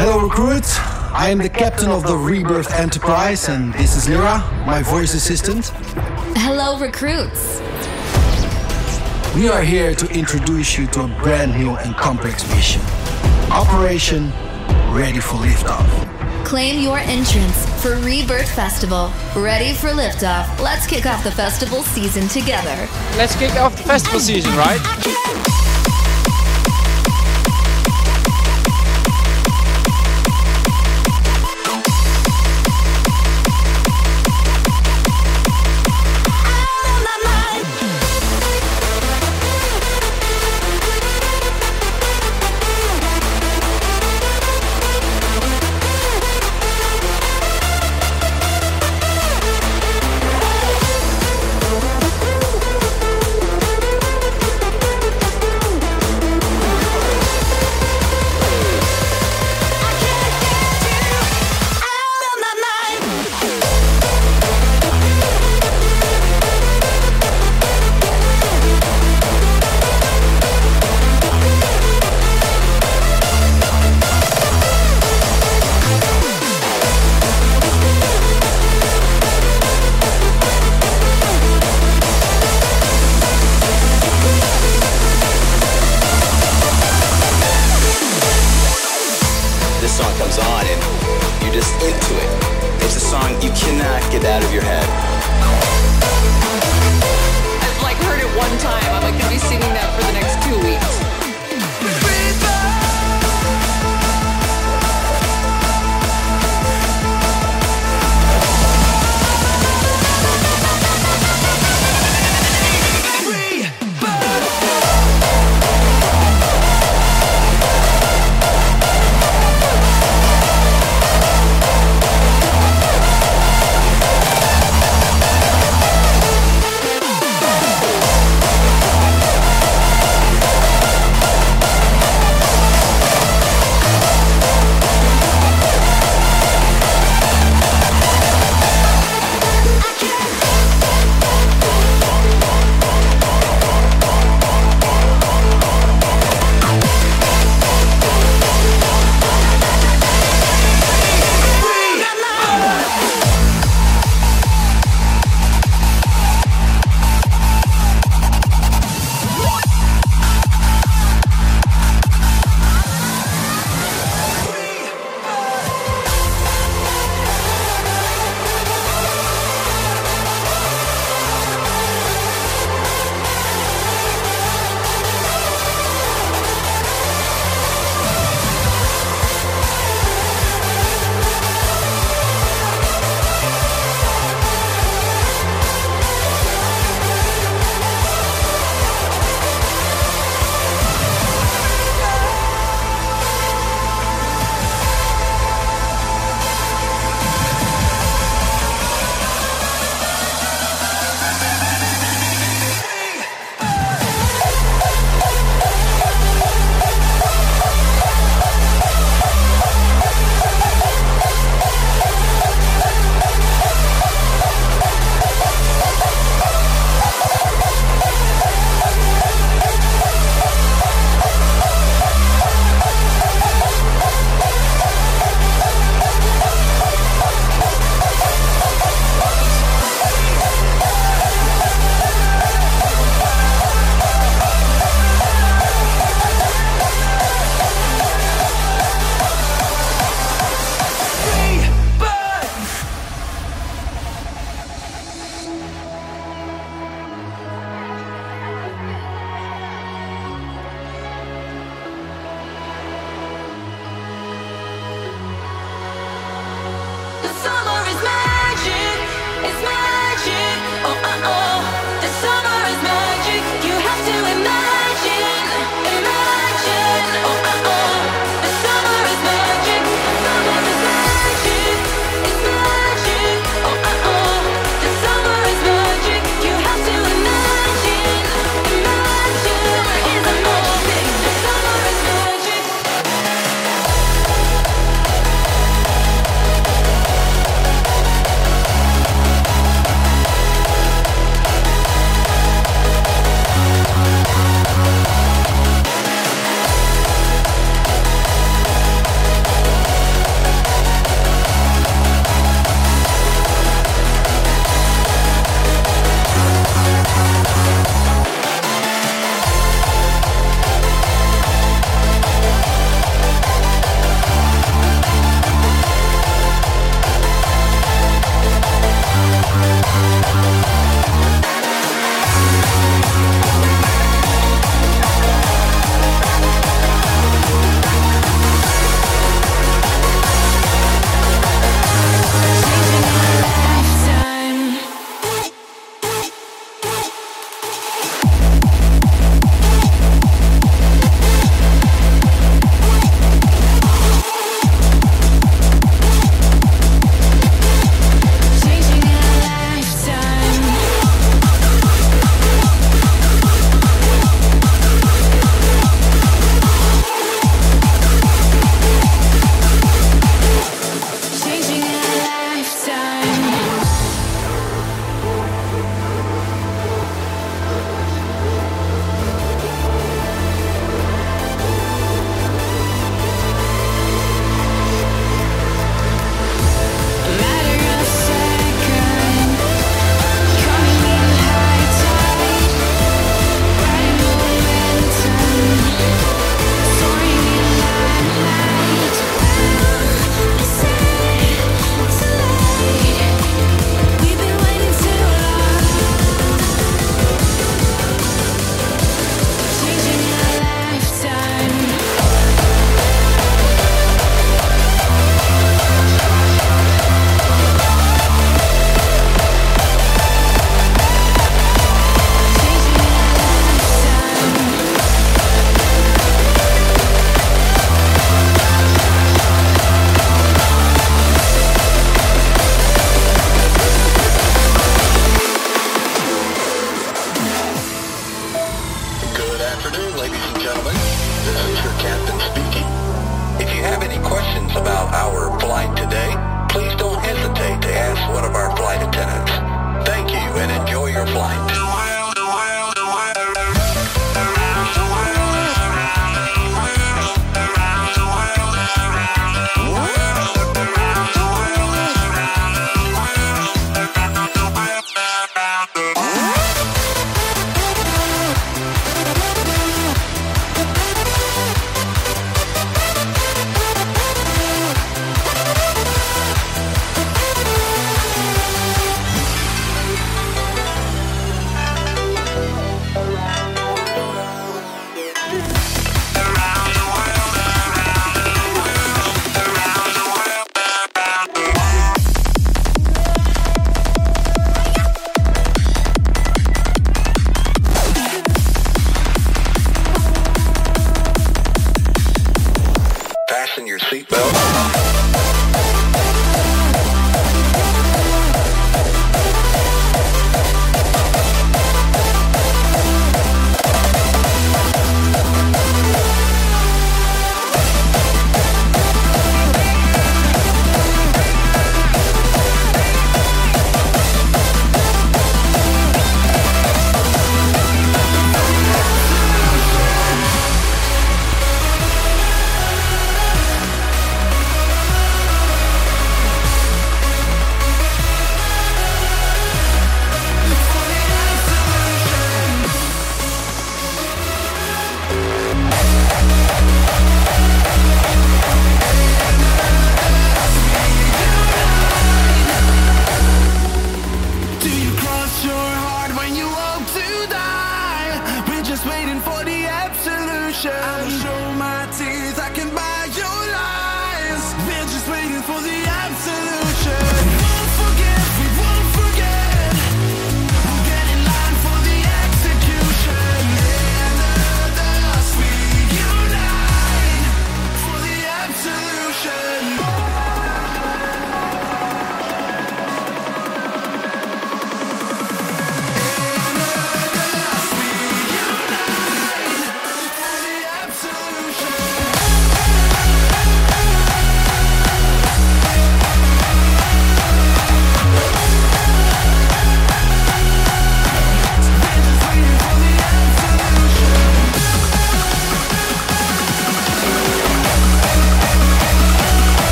Hello, recruits. I am the captain of the Rebirth Enterprise, and this is Lyra, my voice assistant. Hello, recruits. We are here to introduce you to a brand new and complex mission Operation Ready for Liftoff. Claim your entrance for Rebirth Festival. Ready for liftoff. Let's kick off the festival season together. Let's kick off the festival season, right?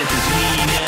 it's me now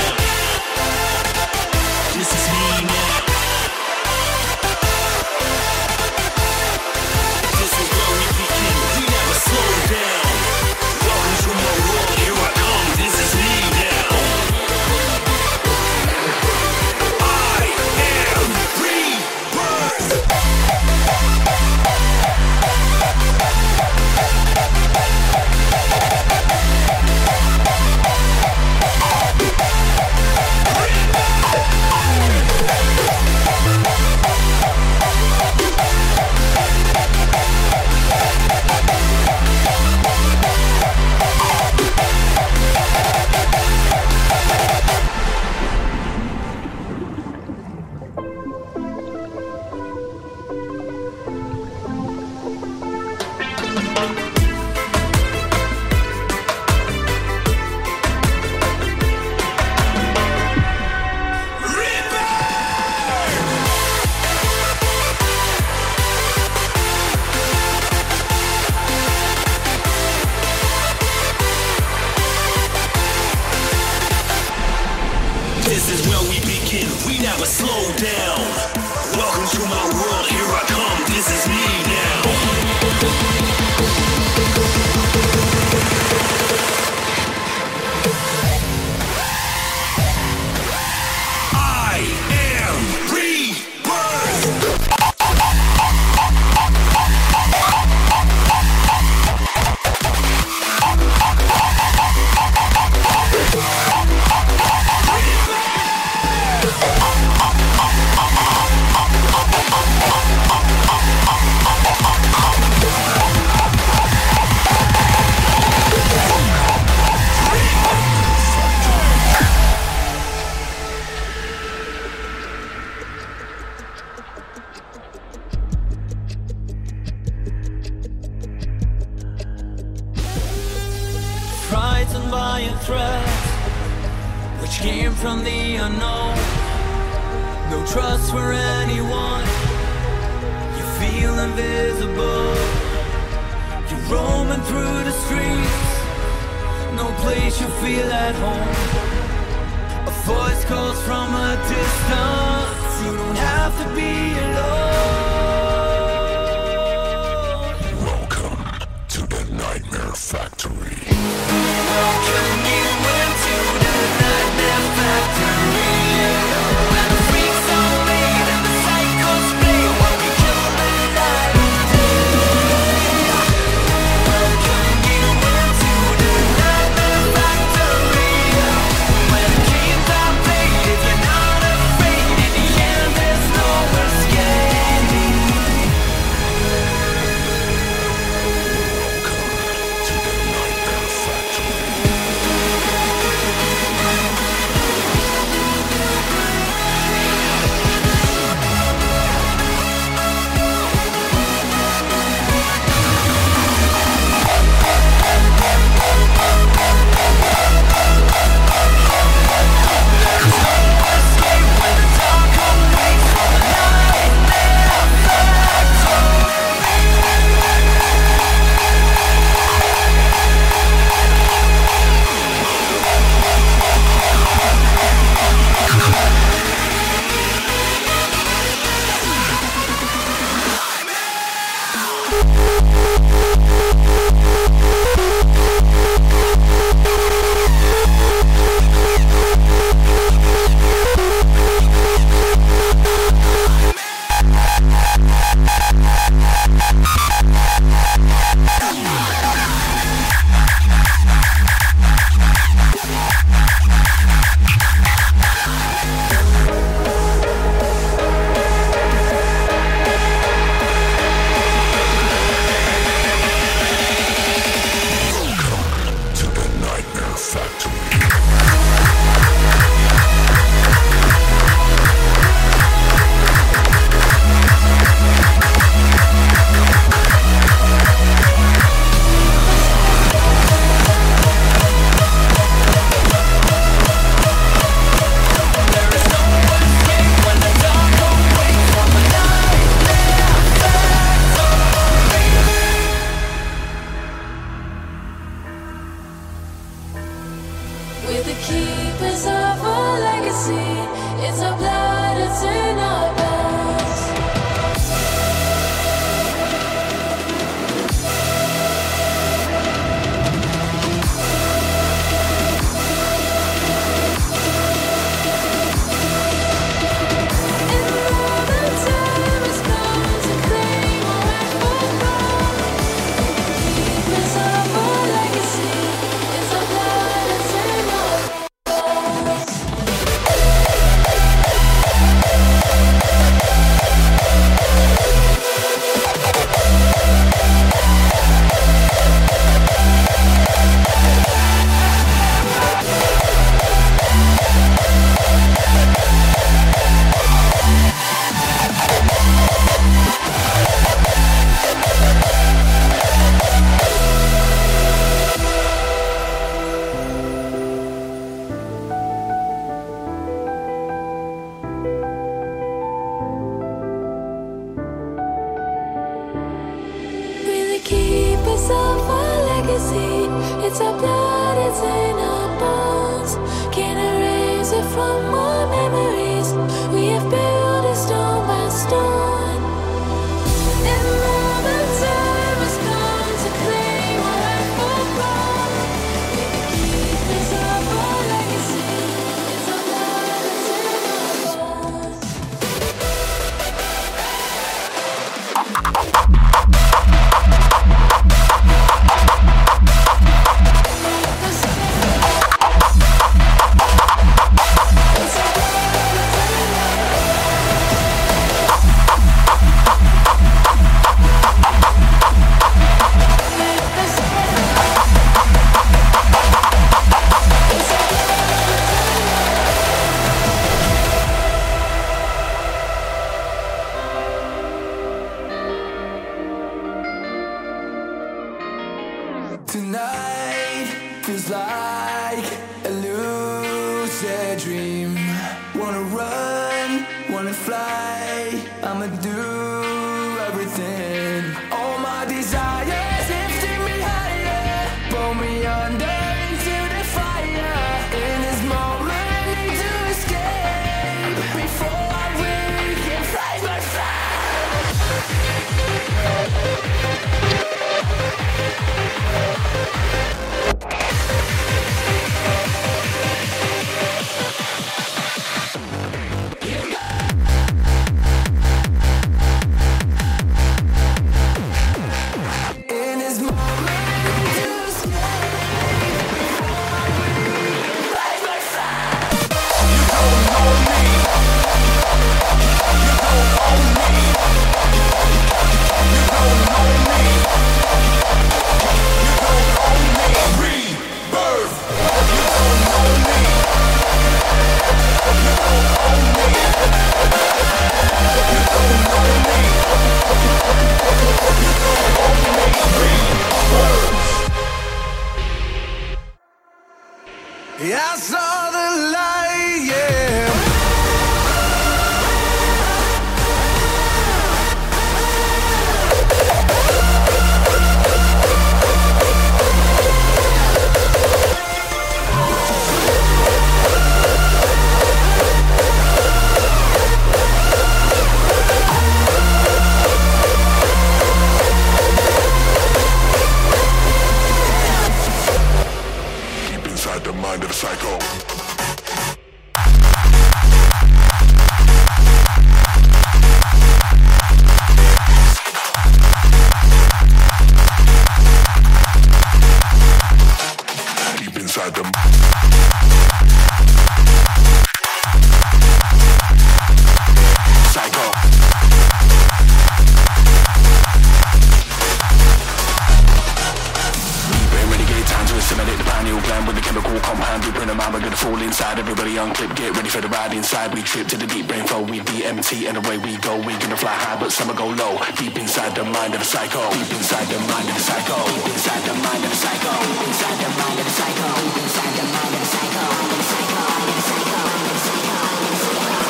everybody on clip, get ready for the ride inside. We trip to the deep brain flow We DMT and away we go. we gonna fly high, but summer go low. Deep inside the mind of a psycho. Deep inside the mind of a psycho. Deep inside the mind of a psycho. Deep inside the mind of a psycho. Deep inside the mind of a psycho. Psycho. Psycho. Psycho.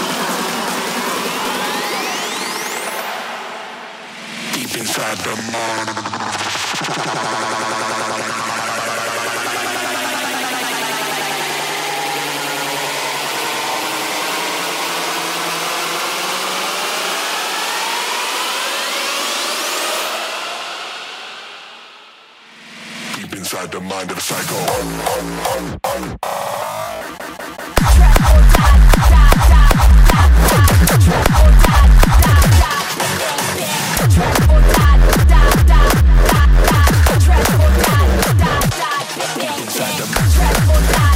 Deep inside the mind. inside the mind of a psycho. Inside the mind.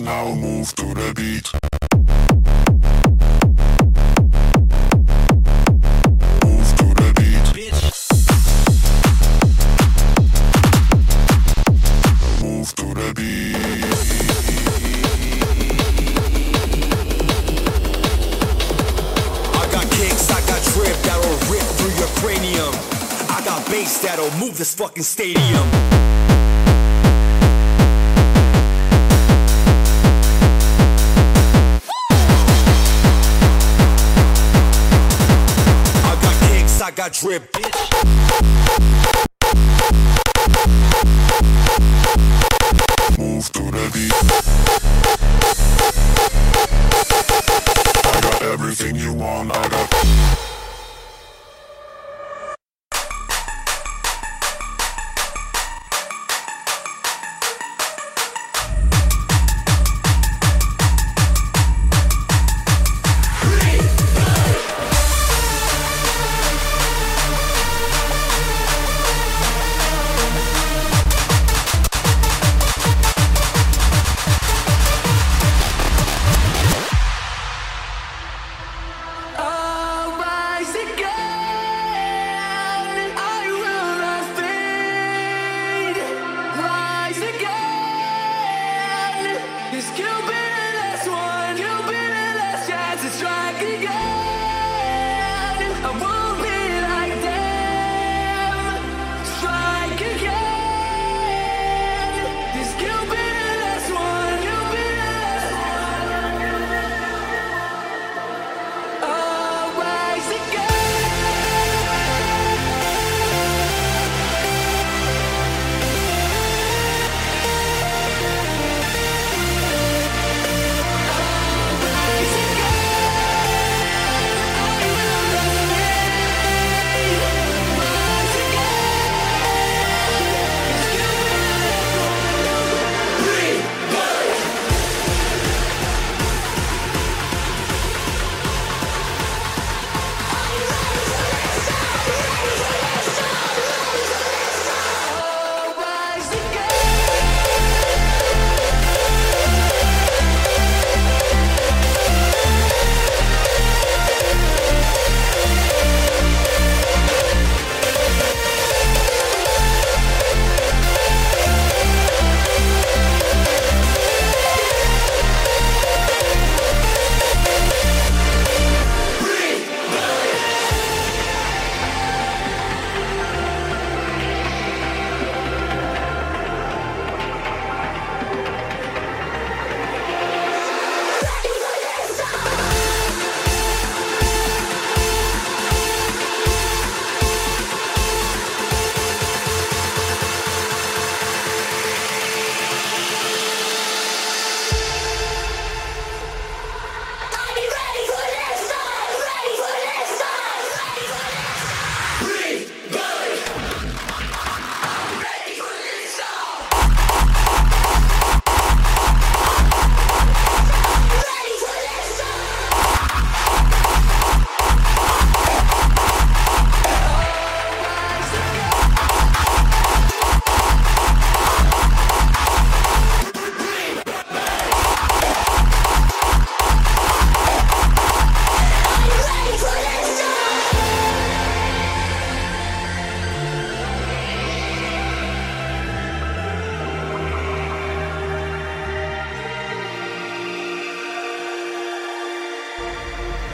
Now move to the beat. Fucking stadium.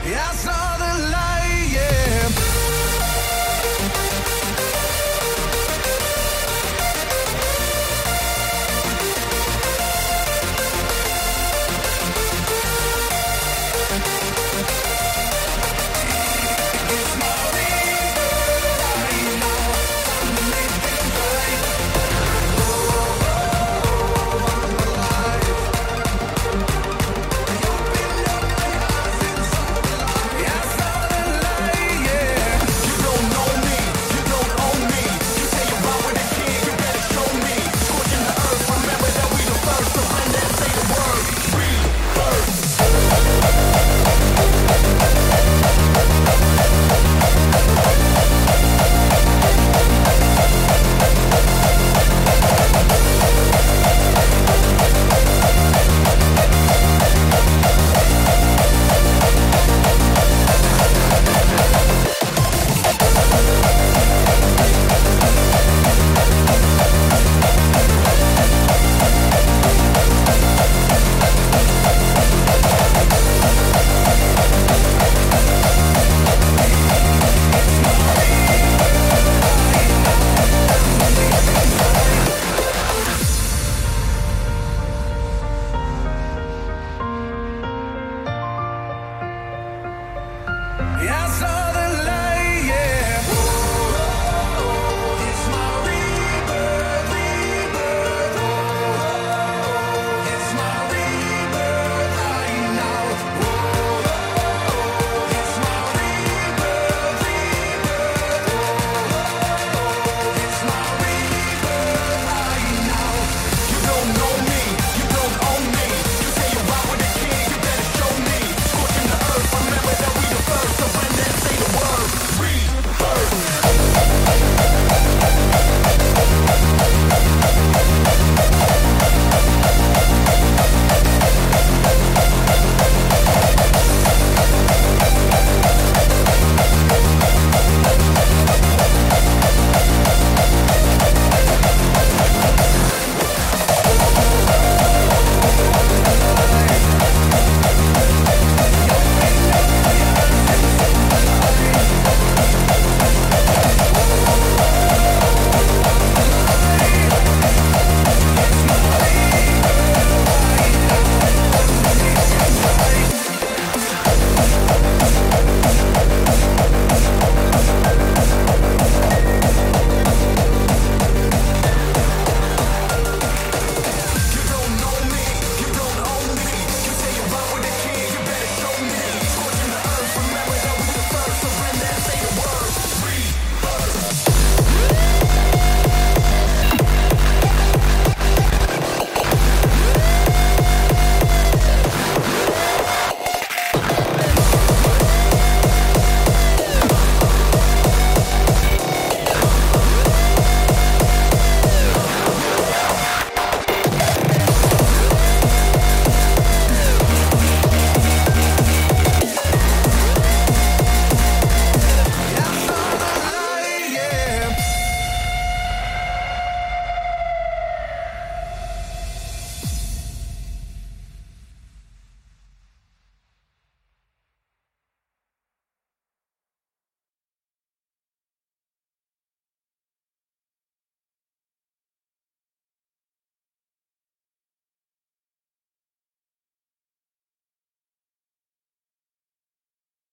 Yes, sir.